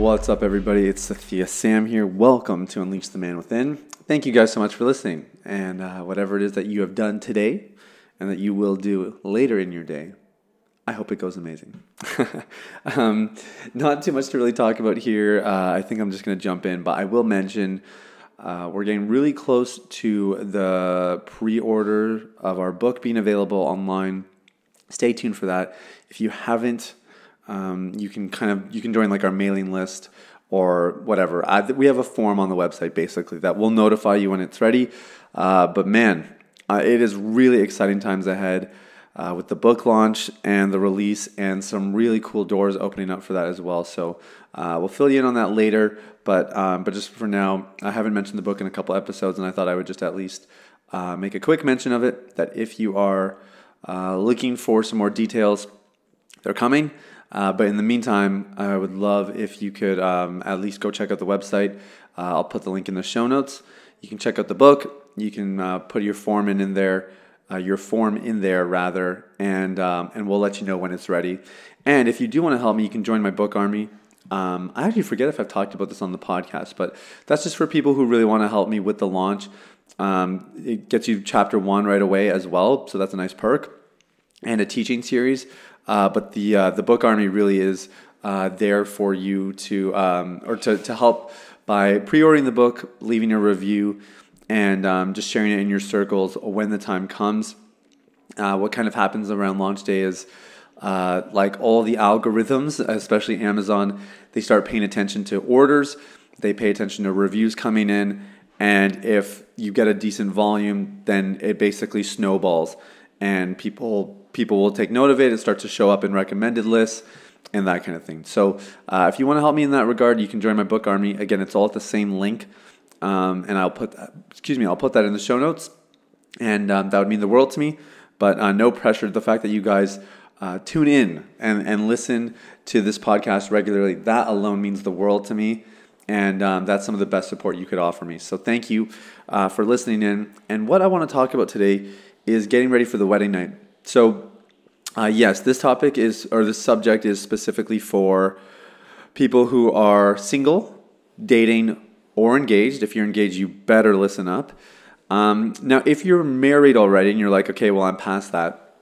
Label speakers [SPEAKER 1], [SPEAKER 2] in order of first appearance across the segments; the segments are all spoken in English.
[SPEAKER 1] What's up, everybody? It's Sathya Sam here. Welcome to Unleash the Man Within. Thank you guys so much for listening. And uh, whatever it is that you have done today and that you will do later in your day, I hope it goes amazing. um, not too much to really talk about here. Uh, I think I'm just going to jump in, but I will mention uh, we're getting really close to the pre order of our book being available online. Stay tuned for that. If you haven't, um, you can kind of you can join like our mailing list or whatever. I, we have a form on the website basically that will notify you when it's ready. Uh, but man, uh, it is really exciting times ahead uh, with the book launch and the release, and some really cool doors opening up for that as well. So uh, we'll fill you in on that later. But um, but just for now, I haven't mentioned the book in a couple episodes, and I thought I would just at least uh, make a quick mention of it. That if you are uh, looking for some more details, they're coming. Uh, but in the meantime, I would love if you could um, at least go check out the website. Uh, I'll put the link in the show notes. You can check out the book. You can uh, put your form in, in there, uh, your form in there rather, and um, and we'll let you know when it's ready. And if you do want to help me, you can join my book army. Um, I actually forget if I've talked about this on the podcast, but that's just for people who really want to help me with the launch. Um, it gets you chapter one right away as well, so that's a nice perk, and a teaching series. Uh, but the uh, the book army really is uh, there for you to um, or to, to help by pre-ordering the book, leaving a review, and um, just sharing it in your circles when the time comes. Uh, what kind of happens around launch day is uh, like all the algorithms, especially Amazon, they start paying attention to orders. They pay attention to reviews coming in, and if you get a decent volume, then it basically snowballs, and people people will take note of it and start to show up in recommended lists and that kind of thing. So uh, if you want to help me in that regard, you can join my book army. Again, it's all at the same link, um, and I'll put excuse me, I'll put that in the show notes, and um, that would mean the world to me. But uh, no pressure. The fact that you guys uh, tune in and, and listen to this podcast regularly, that alone means the world to me. And um, that's some of the best support you could offer me. So thank you uh, for listening in. And what I want to talk about today is getting ready for the wedding night. So, uh, yes, this topic is, or this subject is specifically for people who are single, dating, or engaged. If you're engaged, you better listen up. Um, now, if you're married already and you're like, okay, well, I'm past that,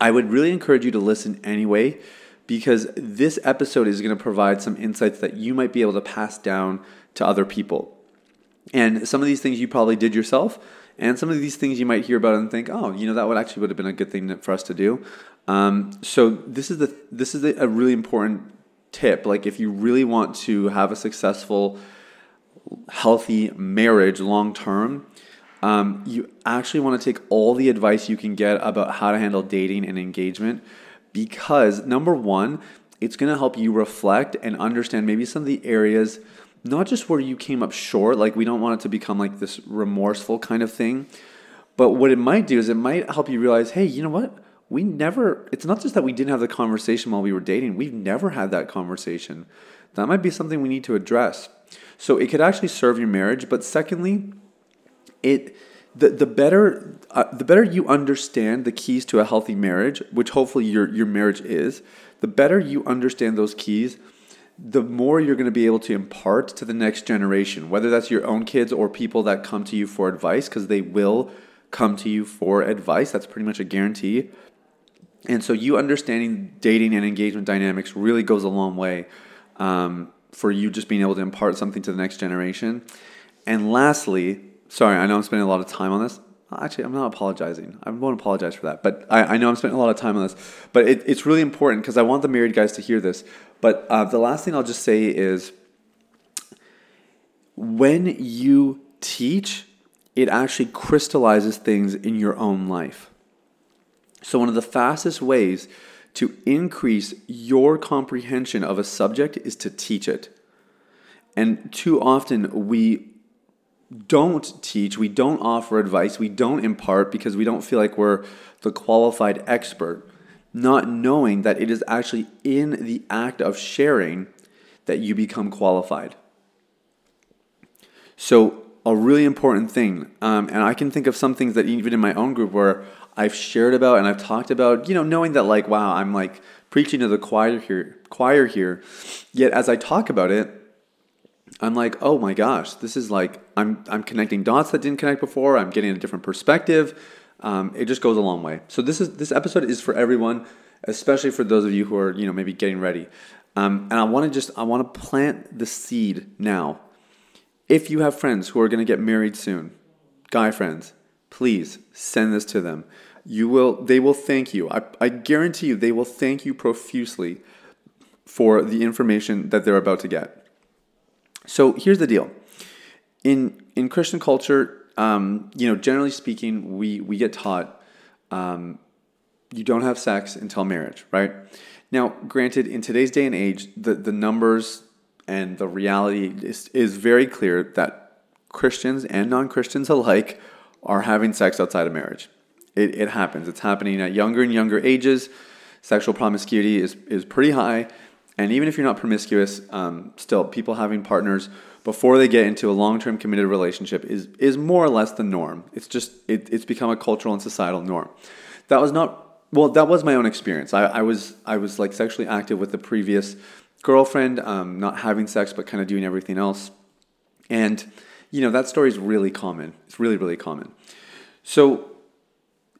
[SPEAKER 1] I would really encourage you to listen anyway because this episode is going to provide some insights that you might be able to pass down to other people. And some of these things you probably did yourself, and some of these things you might hear about and think, oh, you know, that would actually would have been a good thing for us to do. Um, so this is the this is a really important tip. Like if you really want to have a successful, healthy marriage long term, um, you actually want to take all the advice you can get about how to handle dating and engagement because number one, it's going to help you reflect and understand maybe some of the areas not just where you came up short, like we don't want it to become like this remorseful kind of thing, but what it might do is it might help you realize, hey, you know what? We never, it's not just that we didn't have the conversation while we were dating, we've never had that conversation. That might be something we need to address. So it could actually serve your marriage, but secondly, it the, the better uh, the better you understand the keys to a healthy marriage, which hopefully your your marriage is, the better you understand those keys, the more you're going to be able to impart to the next generation, whether that's your own kids or people that come to you for advice, because they will come to you for advice. That's pretty much a guarantee. And so, you understanding dating and engagement dynamics really goes a long way um, for you just being able to impart something to the next generation. And lastly, sorry, I know I'm spending a lot of time on this. Actually, I'm not apologizing. I won't apologize for that. But I, I know I'm spending a lot of time on this. But it, it's really important because I want the married guys to hear this. But uh, the last thing I'll just say is when you teach, it actually crystallizes things in your own life. So, one of the fastest ways To increase your comprehension of a subject is to teach it. And too often we don't teach, we don't offer advice, we don't impart because we don't feel like we're the qualified expert, not knowing that it is actually in the act of sharing that you become qualified. So, a really important thing, um, and I can think of some things that even in my own group where I've shared about and I've talked about, you know, knowing that like, wow, I'm like preaching to the choir here, choir here. Yet as I talk about it, I'm like, oh my gosh, this is like I'm I'm connecting dots that didn't connect before. I'm getting a different perspective. Um, it just goes a long way. So this is this episode is for everyone, especially for those of you who are you know maybe getting ready. Um, and I want to just I want to plant the seed now. If you have friends who are going to get married soon, guy friends, please send this to them. You will they will thank you. I, I guarantee you they will thank you profusely for the information that they're about to get. So here's the deal. In in Christian culture, um, you know, generally speaking, we we get taught um, you don't have sex until marriage, right? Now, granted, in today's day and age, the the numbers and the reality is is very clear that Christians and non Christians alike are having sex outside of marriage. It, it happens. It's happening at younger and younger ages. Sexual promiscuity is, is pretty high. And even if you're not promiscuous, um, still, people having partners before they get into a long term committed relationship is, is more or less the norm. It's just, it, it's become a cultural and societal norm. That was not, well, that was my own experience. I, I, was, I was like sexually active with the previous girlfriend, um, not having sex, but kind of doing everything else. And, you know, that story is really common. It's really, really common. So,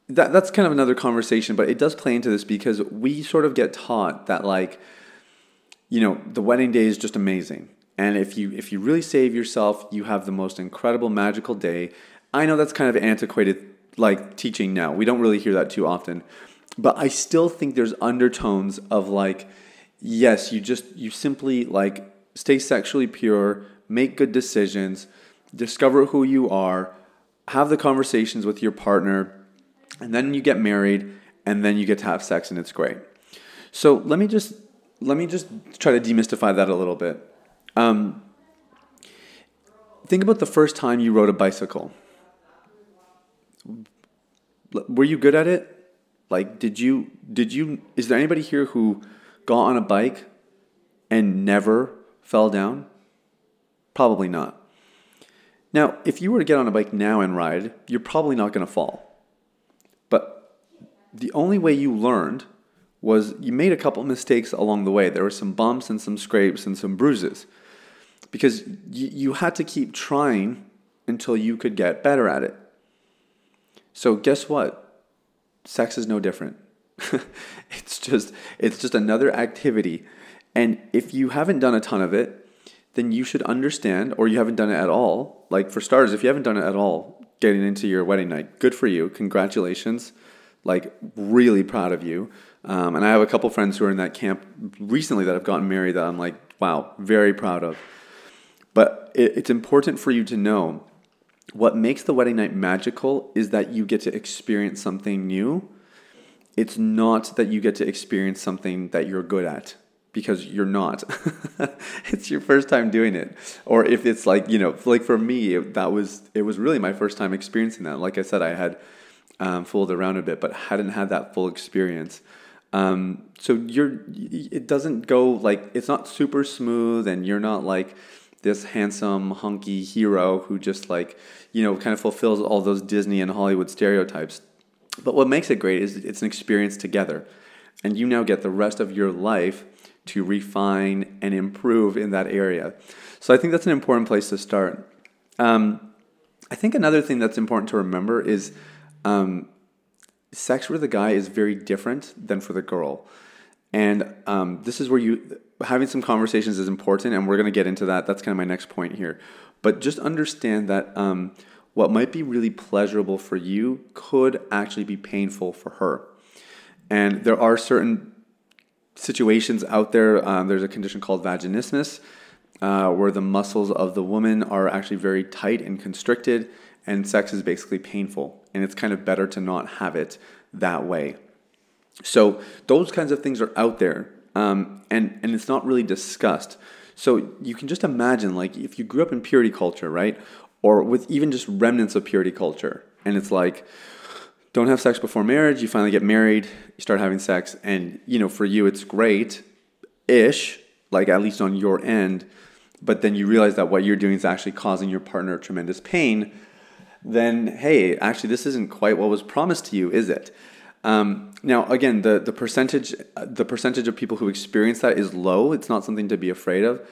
[SPEAKER 1] that, that's kind of another conversation, but it does play into this because we sort of get taught that, like, you know, the wedding day is just amazing. And if you if you really save yourself, you have the most incredible magical day. I know that's kind of antiquated like teaching now. We don't really hear that too often. But I still think there's undertones of like yes, you just you simply like stay sexually pure, make good decisions, discover who you are, have the conversations with your partner, and then you get married and then you get to have sex and it's great. So let me just let me just try to demystify that a little bit. Um, think about the first time you rode a bicycle. Were you good at it? Like, did you, did you, is there anybody here who got on a bike and never fell down? Probably not. Now, if you were to get on a bike now and ride, you're probably not going to fall. But the only way you learned was you made a couple mistakes along the way. There were some bumps and some scrapes and some bruises because you, you had to keep trying until you could get better at it. So guess what? Sex is no different. it's just it's just another activity. And if you haven't done a ton of it, then you should understand or you haven't done it at all. Like for starters, if you haven't done it at all getting into your wedding night, good for you. Congratulations. Like really proud of you. Um, and I have a couple friends who are in that camp recently that have gotten married that I'm like, wow, very proud of. It, it's important for you to know what makes the wedding night magical is that you get to experience something new. It's not that you get to experience something that you're good at because you're not. it's your first time doing it. Or if it's like, you know, like for me, that was, it was really my first time experiencing that. Like I said, I had um, fooled around a bit, but hadn't had that full experience. Um, so you're, it doesn't go like, it's not super smooth and you're not like this handsome, hunky hero who just like, you know, kind of fulfills all those Disney and Hollywood stereotypes. But what makes it great is it's an experience together. And you now get the rest of your life to refine and improve in that area. So I think that's an important place to start. Um, I think another thing that's important to remember is um, sex for the guy is very different than for the girl. And um, this is where you having some conversations is important, and we're going to get into that. That's kind of my next point here. But just understand that um, what might be really pleasurable for you could actually be painful for her. And there are certain situations out there. Um, there's a condition called vaginismus, uh, where the muscles of the woman are actually very tight and constricted, and sex is basically painful and it's kind of better to not have it that way. So those kinds of things are out there, um, and and it's not really discussed. So you can just imagine, like, if you grew up in purity culture, right, or with even just remnants of purity culture, and it's like, don't have sex before marriage. You finally get married, you start having sex, and you know, for you, it's great, ish, like at least on your end. But then you realize that what you're doing is actually causing your partner tremendous pain. Then, hey, actually, this isn't quite what was promised to you, is it? Um, now, again, the, the percentage the percentage of people who experience that is low. It's not something to be afraid of,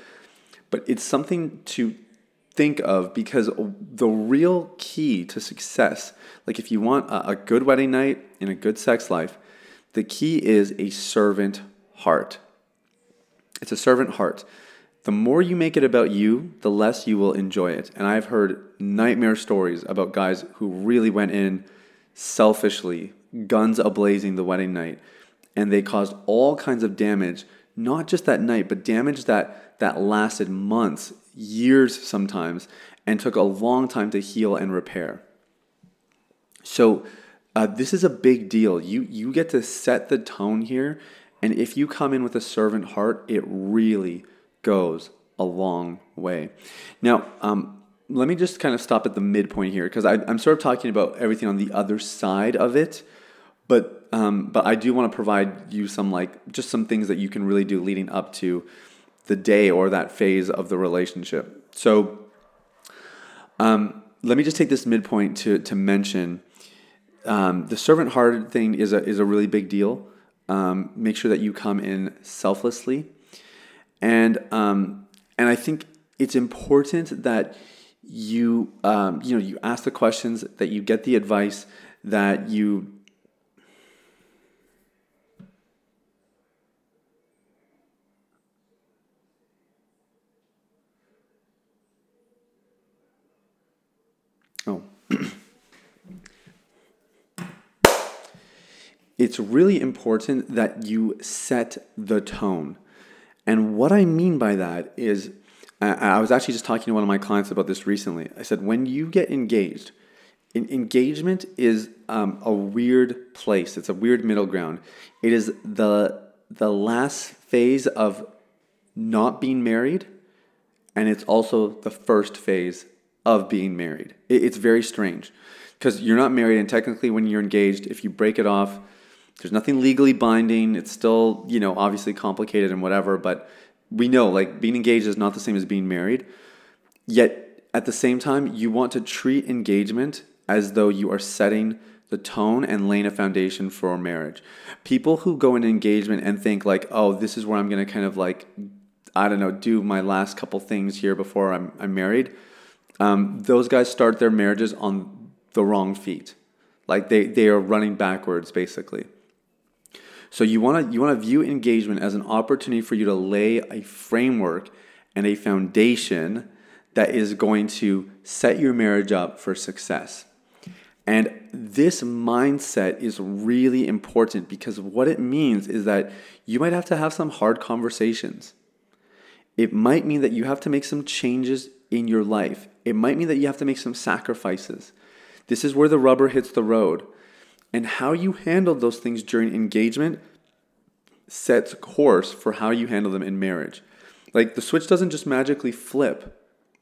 [SPEAKER 1] but it's something to think of because the real key to success, like if you want a, a good wedding night and a good sex life, the key is a servant heart. It's a servant heart. The more you make it about you, the less you will enjoy it. And I've heard nightmare stories about guys who really went in selfishly guns ablazing the wedding night, and they caused all kinds of damage, not just that night, but damage that that lasted months, years sometimes, and took a long time to heal and repair. So uh, this is a big deal. You you get to set the tone here, and if you come in with a servant heart, it really goes a long way. Now, um, let me just kind of stop at the midpoint here because I'm sort of talking about everything on the other side of it. But um, but I do want to provide you some like just some things that you can really do leading up to the day or that phase of the relationship. So um, let me just take this midpoint to to mention um, the servant hearted thing is a is a really big deal. Um, make sure that you come in selflessly, and um, and I think it's important that you um, you know you ask the questions that you get the advice that you it's really important that you set the tone. And what I mean by that is, I was actually just talking to one of my clients about this recently. I said, when you get engaged, engagement is um, a weird place. It's a weird middle ground. It is the the last phase of not being married, and it's also the first phase of being married. it's very strange because you're not married, and technically, when you're engaged, if you break it off, there's nothing legally binding. It's still, you know, obviously complicated and whatever, but we know like being engaged is not the same as being married. Yet at the same time, you want to treat engagement as though you are setting the tone and laying a foundation for marriage. People who go into engagement and think like, "Oh, this is where I'm going to kind of like I don't know, do my last couple things here before I'm, I'm married." Um, those guys start their marriages on the wrong feet. Like they, they are running backwards, basically. So you want to you want to view engagement as an opportunity for you to lay a framework and a foundation that is going to set your marriage up for success. And this mindset is really important because what it means is that you might have to have some hard conversations. It might mean that you have to make some changes in your life. It might mean that you have to make some sacrifices. This is where the rubber hits the road. And how you handle those things during engagement sets course for how you handle them in marriage. Like the switch doesn't just magically flip.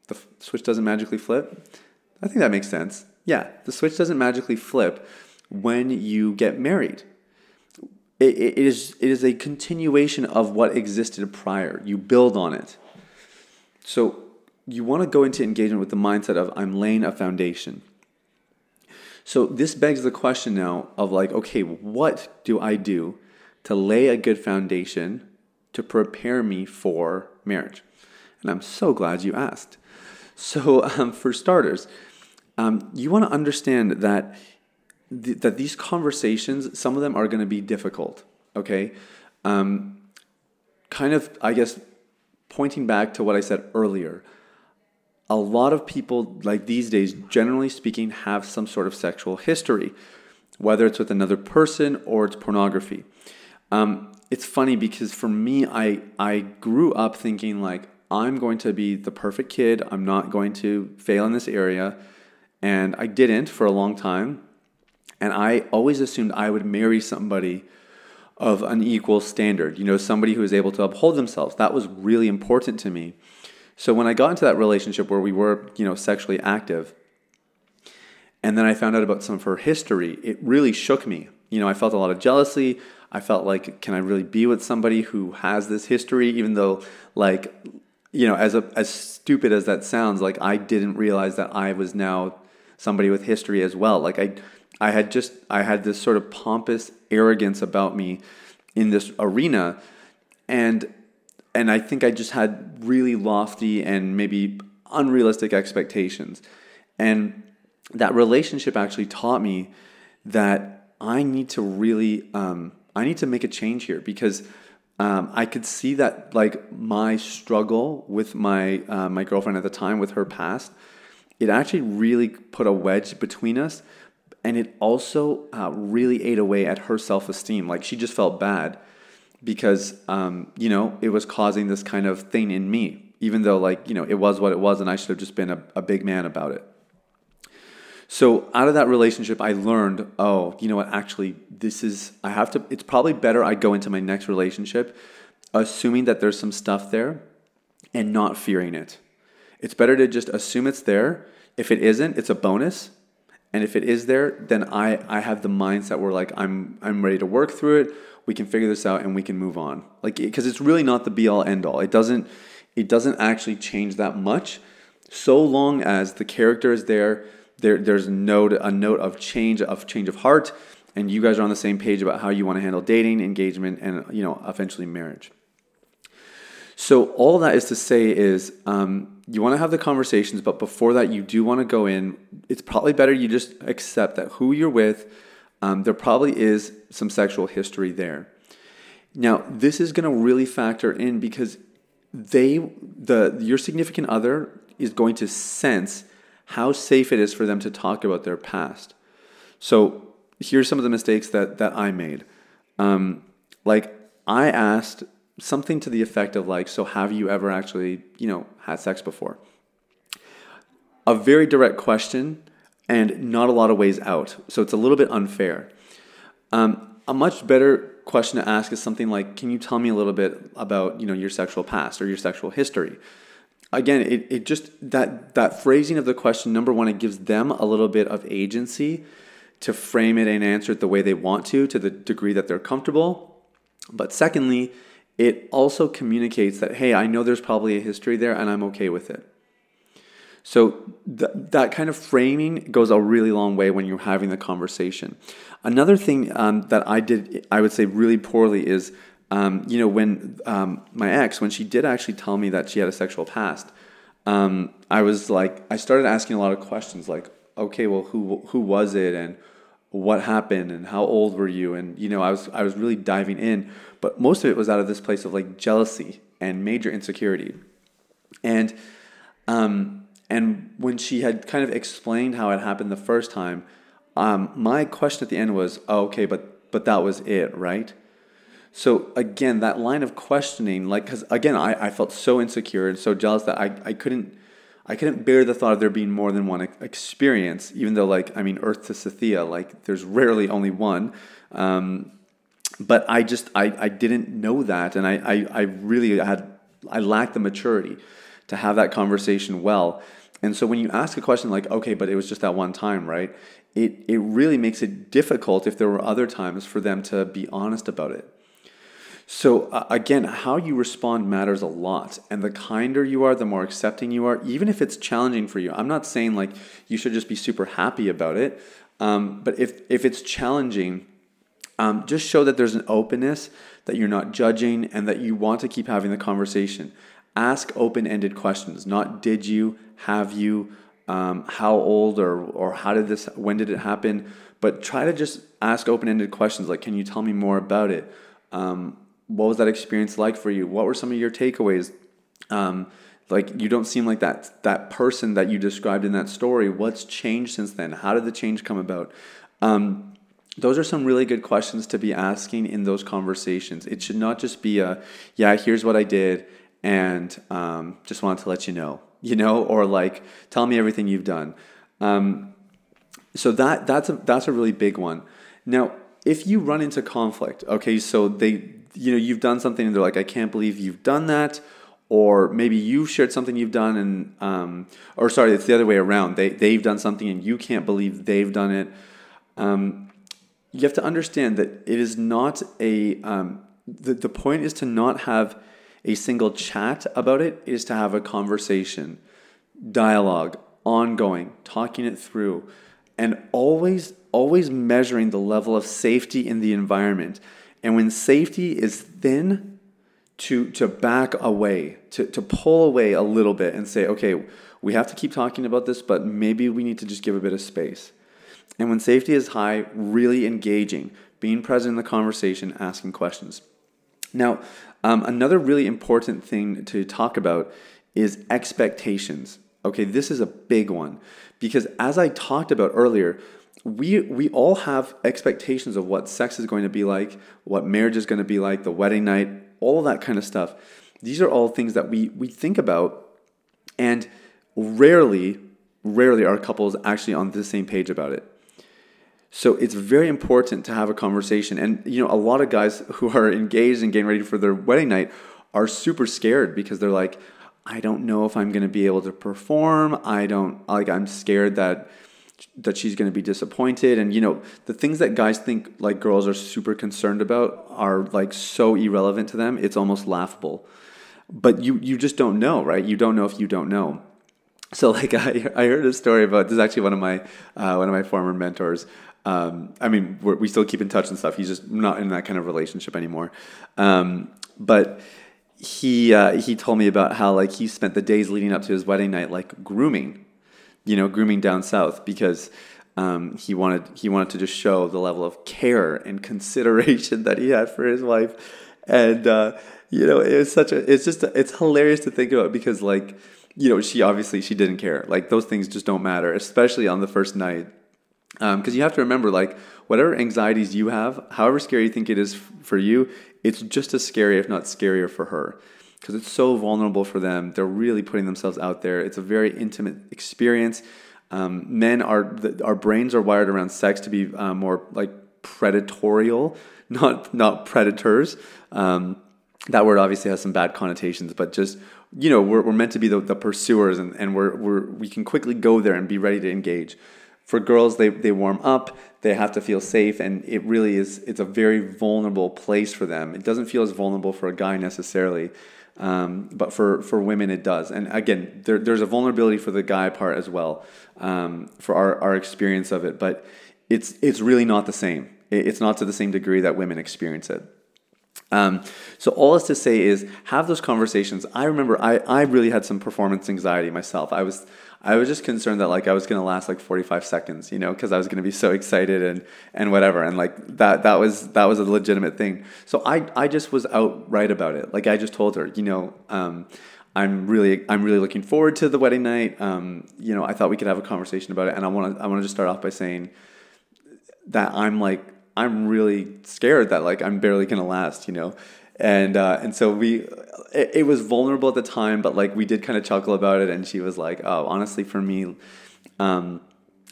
[SPEAKER 1] The f- switch doesn't magically flip. I think that makes sense. Yeah, the switch doesn't magically flip when you get married. It, it, is, it is a continuation of what existed prior. You build on it. So you want to go into engagement with the mindset of I'm laying a foundation. So this begs the question now of like, okay, what do I do to lay a good foundation to prepare me for marriage? And I'm so glad you asked. So, um, for starters, um, you want to understand that th- that these conversations, some of them are going to be difficult. Okay, um, kind of, I guess, pointing back to what I said earlier a lot of people, like these days, generally speaking, have some sort of sexual history, whether it's with another person or it's pornography. Um, it's funny because for me, I, I grew up thinking like, I'm going to be the perfect kid. I'm not going to fail in this area. And I didn't for a long time. And I always assumed I would marry somebody of an equal standard, you know, somebody who is able to uphold themselves. That was really important to me. So when I got into that relationship where we were, you know, sexually active, and then I found out about some of her history, it really shook me. You know, I felt a lot of jealousy. I felt like, can I really be with somebody who has this history? Even though, like, you know, as a, as stupid as that sounds, like I didn't realize that I was now somebody with history as well. Like I, I had just I had this sort of pompous arrogance about me in this arena, and and I think I just had really lofty and maybe unrealistic expectations, and that relationship actually taught me that I need to really um, I need to make a change here because um, I could see that like my struggle with my uh, my girlfriend at the time with her past, it actually really put a wedge between us, and it also uh, really ate away at her self esteem. Like she just felt bad because um, you know it was causing this kind of thing in me, even though like you know it was what it was, and I should have just been a, a big man about it. So out of that relationship, I learned, oh, you know what? Actually, this is I have to. It's probably better I go into my next relationship, assuming that there's some stuff there, and not fearing it. It's better to just assume it's there. If it isn't, it's a bonus. And if it is there, then I, I have the mindset where like I'm I'm ready to work through it. We can figure this out and we can move on. Like because it's really not the be all end all. It doesn't it doesn't actually change that much so long as the character is there there, there's note, a note of change, of change of heart, and you guys are on the same page about how you want to handle dating, engagement, and you know eventually marriage. So all that is to say is um, you want to have the conversations, but before that, you do want to go in. It's probably better you just accept that who you're with, um, there probably is some sexual history there. Now, this is going to really factor in because they, the your significant other, is going to sense how safe it is for them to talk about their past. So here's some of the mistakes that that I made. Um, like I asked something to the effect of like, so have you ever actually, you know, had sex before? A very direct question and not a lot of ways out. So it's a little bit unfair. Um, a much better question to ask is something like, can you tell me a little bit about, you know, your sexual past or your sexual history? again, it, it just that that phrasing of the question, number one, it gives them a little bit of agency to frame it and answer it the way they want to, to the degree that they're comfortable. But secondly, it also communicates that, hey, I know there's probably a history there and I'm okay with it. So th- that kind of framing goes a really long way when you're having the conversation. Another thing um, that I did, I would say, really poorly is um, you know, when um, my ex, when she did actually tell me that she had a sexual past, um, I was like, I started asking a lot of questions, like, okay, well, who who was it, and what happened, and how old were you, and you know, I was I was really diving in, but most of it was out of this place of like jealousy and major insecurity, and um, and when she had kind of explained how it happened the first time, um, my question at the end was, oh, okay, but but that was it, right? So again, that line of questioning, like, because again, I, I felt so insecure and so jealous that I, I couldn't I couldn't bear the thought of there being more than one experience, even though like I mean Earth to Sathya, like there's rarely only one. Um, but I just I, I didn't know that, and I, I I really had I lacked the maturity to have that conversation well. And so when you ask a question like, okay, but it was just that one time, right? It it really makes it difficult if there were other times for them to be honest about it. So, uh, again, how you respond matters a lot. And the kinder you are, the more accepting you are, even if it's challenging for you. I'm not saying like you should just be super happy about it. Um, but if, if it's challenging, um, just show that there's an openness, that you're not judging, and that you want to keep having the conversation. Ask open ended questions, not did you, have you, um, how old, or, or how did this, when did it happen? But try to just ask open ended questions like, can you tell me more about it? Um, what was that experience like for you? What were some of your takeaways? Um, like you don't seem like that that person that you described in that story. What's changed since then? How did the change come about? Um, those are some really good questions to be asking in those conversations. It should not just be a yeah, here's what I did, and um, just wanted to let you know, you know, or like tell me everything you've done. Um, so that that's a that's a really big one. Now if you run into conflict, okay, so they, you know, you've done something and they're like, I can't believe you've done that. Or maybe you've shared something you've done and, um, or sorry, it's the other way around. They, they've done something and you can't believe they've done it. Um, you have to understand that it is not a, um, the, the point is to not have a single chat about it, is to have a conversation, dialogue, ongoing, talking it through, and always, always measuring the level of safety in the environment. And when safety is thin, to, to back away, to, to pull away a little bit and say, okay, we have to keep talking about this, but maybe we need to just give a bit of space. And when safety is high, really engaging, being present in the conversation, asking questions. Now, um, another really important thing to talk about is expectations. Okay, this is a big one because as I talked about earlier, we we all have expectations of what sex is going to be like, what marriage is going to be like, the wedding night, all that kind of stuff. These are all things that we we think about and rarely rarely are couples actually on the same page about it. So it's very important to have a conversation. And you know, a lot of guys who are engaged and getting ready for their wedding night are super scared because they're like, I don't know if I'm going to be able to perform. I don't like I'm scared that that she's going to be disappointed. And you know the things that guys think like girls are super concerned about are like so irrelevant to them it's almost laughable. But you you just don't know right? You don't know if you don't know. So like i, I heard a story about this is actually one of my uh, one of my former mentors um, I mean, we still keep in touch and stuff. He's just not in that kind of relationship anymore. Um, but he uh, he told me about how like he spent the days leading up to his wedding night like grooming, you know, grooming down south because um, he wanted he wanted to just show the level of care and consideration that he had for his wife, and uh, you know, it was such a it's just a, it's hilarious to think about because like you know she obviously she didn't care like those things just don't matter especially on the first night because um, you have to remember, like, whatever anxieties you have, however scary you think it is f- for you, it's just as scary, if not scarier, for her. Because it's so vulnerable for them. They're really putting themselves out there. It's a very intimate experience. Um, men are, the, our brains are wired around sex to be uh, more like predatorial, not, not predators. Um, that word obviously has some bad connotations, but just you know, we're, we're meant to be the, the pursuers and, and we're, we're, we can quickly go there and be ready to engage for girls they, they warm up they have to feel safe and it really is it's a very vulnerable place for them it doesn't feel as vulnerable for a guy necessarily um, but for, for women it does and again there, there's a vulnerability for the guy part as well um, for our, our experience of it but it's it's really not the same it's not to the same degree that women experience it um, so all is to say is have those conversations. I remember I, I really had some performance anxiety myself. I was I was just concerned that like I was gonna last like 45 seconds, you know, because I was gonna be so excited and and whatever, and like that that was that was a legitimate thing. So I I just was outright about it. Like I just told her, you know. Um, I'm really I'm really looking forward to the wedding night. Um, you know, I thought we could have a conversation about it, and I want to I want to just start off by saying that I'm like I'm really scared that like I'm barely gonna last. You know, and uh, and so we it, it, was vulnerable at the time but like we did kind of chuckle about it and she was like oh honestly for me um,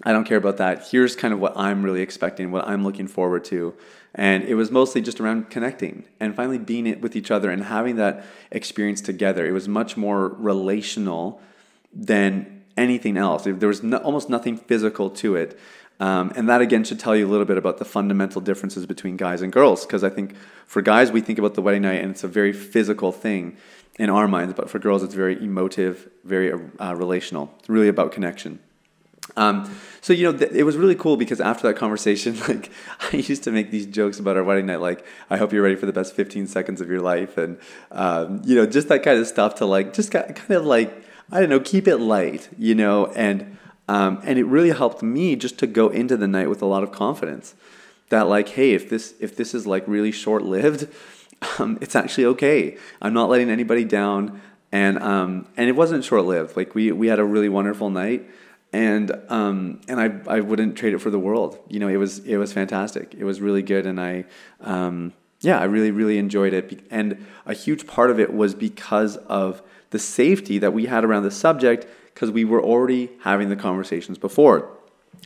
[SPEAKER 1] i don't care about that. Here's kind of what i'm really expecting what i'm looking forward to. And it was mostly just around connecting and finally being it with each other and having that experience together. It was much more relational than anything else. There was no, almost nothing physical to it um, and that again should tell you a little bit about the fundamental differences between guys and girls. Because I think for guys, we think about the wedding night and it's a very physical thing in our minds, but for girls, it's very emotive, very uh, relational. It's really about connection. Um, so you know, th- it was really cool because after that conversation, like I used to make these jokes about our wedding night, like I hope you're ready for the best 15 seconds of your life, and um, you know, just that kind of stuff to like, just kind of like I don't know, keep it light, you know, and um, and it really helped me just to go into the night with a lot of confidence that like, hey, if this if this is like really short lived, um, it's actually okay. I'm not letting anybody down, and um, and it wasn't short lived. Like we we had a really wonderful night, and um, and I I wouldn't trade it for the world. You know, it was it was fantastic. It was really good, and I. Um, yeah, I really, really enjoyed it. And a huge part of it was because of the safety that we had around the subject because we were already having the conversations before.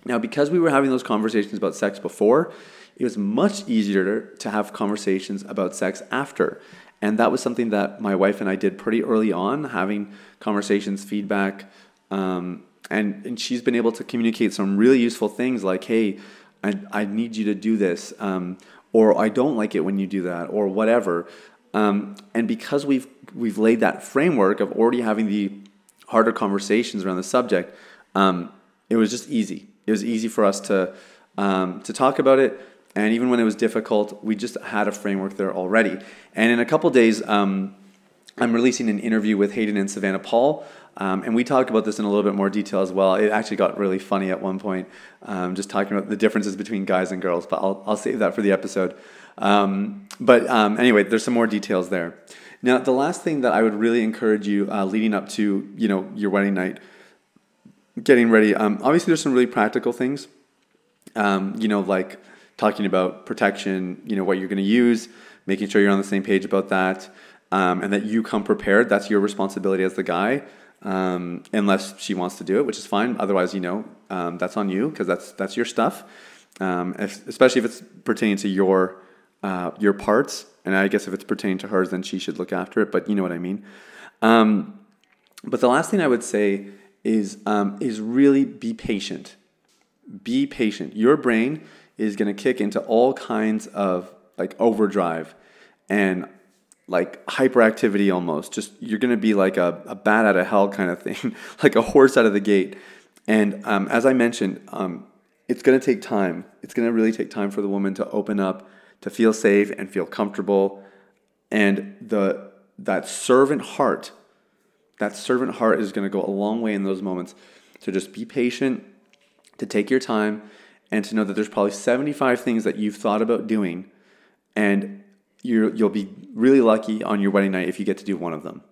[SPEAKER 1] Now, because we were having those conversations about sex before, it was much easier to have conversations about sex after. And that was something that my wife and I did pretty early on, having conversations, feedback. Um, and, and she's been able to communicate some really useful things like, hey, I, I need you to do this, um, or I don't like it when you do that, or whatever. Um, and because we've we've laid that framework of already having the harder conversations around the subject, um, it was just easy. It was easy for us to um, to talk about it, and even when it was difficult, we just had a framework there already. And in a couple days, um, I'm releasing an interview with Hayden and Savannah Paul. Um, and we talk about this in a little bit more detail as well. It actually got really funny at one point, um, just talking about the differences between guys and girls, but I'll, I'll save that for the episode. Um, but um, anyway, there's some more details there. Now, the last thing that I would really encourage you uh, leading up to you know your wedding night, getting ready. Um, obviously, there's some really practical things. Um, you know, like talking about protection. You know what you're going to use, making sure you're on the same page about that, um, and that you come prepared. That's your responsibility as the guy. Um, unless she wants to do it, which is fine. Otherwise, you know, um, that's on you because that's that's your stuff. If, especially if it's pertaining to your uh, your parts. And I guess if it's pertaining to hers, then she should look after it. But you know what I mean. Um, but the last thing I would say is um, is really be patient. Be patient. Your brain is going to kick into all kinds of like overdrive and like hyperactivity almost. Just you're going to be like a, a bat out of hell kind of thing, like a horse out of the gate. And um, as I mentioned, um, it's going to take time. It's going to really take time for the woman to open up to feel safe and feel comfortable. And the that servant heart, that servant heart is going to go a long way in those moments. So just be patient, to take your time, and to know that there's probably 75 things that you've thought about doing, and you you'll be really lucky on your wedding night if you get to do one of them.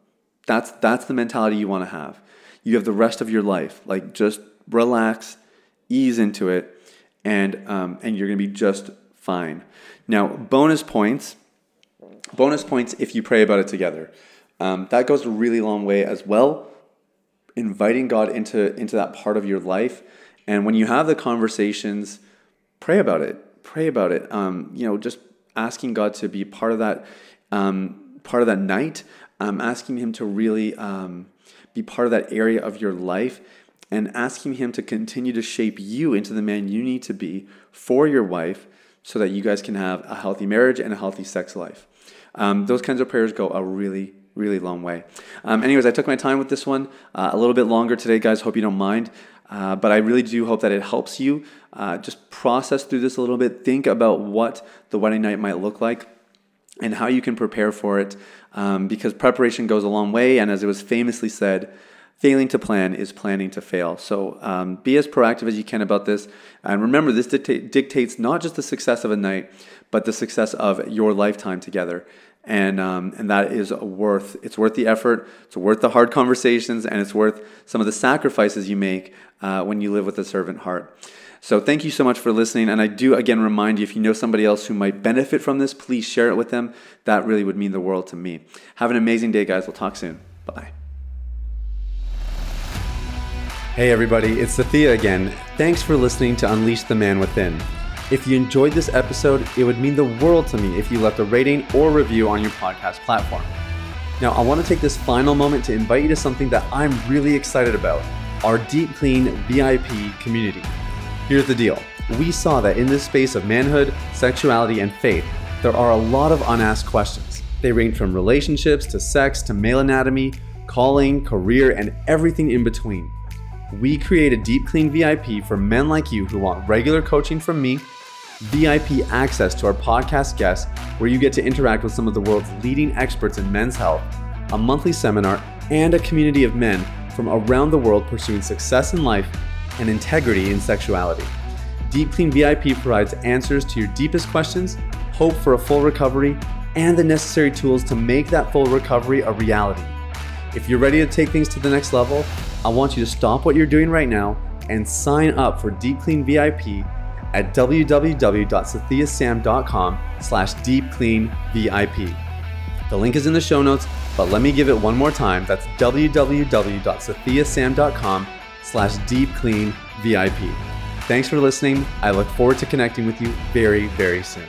[SPEAKER 1] That's that's the mentality you want to have. You have the rest of your life. Like just relax, ease into it, and um, and you're gonna be just fine. Now, bonus points. Bonus points if you pray about it together. Um, that goes a really long way as well. Inviting God into into that part of your life, and when you have the conversations, pray about it. Pray about it. Um, you know, just asking God to be part of that um, part of that night. Um, asking Him to really um, be part of that area of your life, and asking Him to continue to shape you into the man you need to be for your wife so that you guys can have a healthy marriage and a healthy sex life. Um, those kinds of prayers go a really, really long way. Um, anyways, I took my time with this one uh, a little bit longer today, guys. Hope you don't mind. Uh, but I really do hope that it helps you uh, just process through this a little bit. Think about what the wedding night might look like and how you can prepare for it um, because preparation goes a long way. And as it was famously said, Failing to plan is planning to fail. So um, be as proactive as you can about this. And remember, this dicta- dictates not just the success of a night, but the success of your lifetime together. And, um, and that is worth it's worth the effort it's worth the hard conversations and it's worth some of the sacrifices you make uh, when you live with a servant heart. So thank you so much for listening. And i do again remind you if you know somebody else who might benefit from this please share it with them. That really would mean the world to me. Have an amazing day guys. We'll talk soon. Bye Hey everybody, it's Sathya again. Thanks for listening to Unleash the Man Within. If you enjoyed this episode, it would mean the world to me if you left a rating or review on your podcast platform. Now, I want to take this final moment to invite you to something that I'm really excited about our Deep Clean VIP community. Here's the deal we saw that in this space of manhood, sexuality, and faith, there are a lot of unasked questions. They range from relationships to sex to male anatomy, calling, career, and everything in between we create a Deep Clean VIP for men like you who want regular coaching from me, VIP access to our podcast guests, where you get to interact with some of the world's leading experts in men's health, a monthly seminar, and a community of men from around the world pursuing success in life and integrity in sexuality. Deep Clean VIP provides answers to your deepest questions, hope for a full recovery, and the necessary tools to make that full recovery a reality. If you're ready to take things to the next level, I want you to stop what you're doing right now and sign up for Deep Clean VIP at www.sathyasam.com slash deepcleanvip. The link is in the show notes, but let me give it one more time. That's www.sathyasam.com slash deepcleanvip. Thanks for listening. I look forward to connecting with you very, very soon.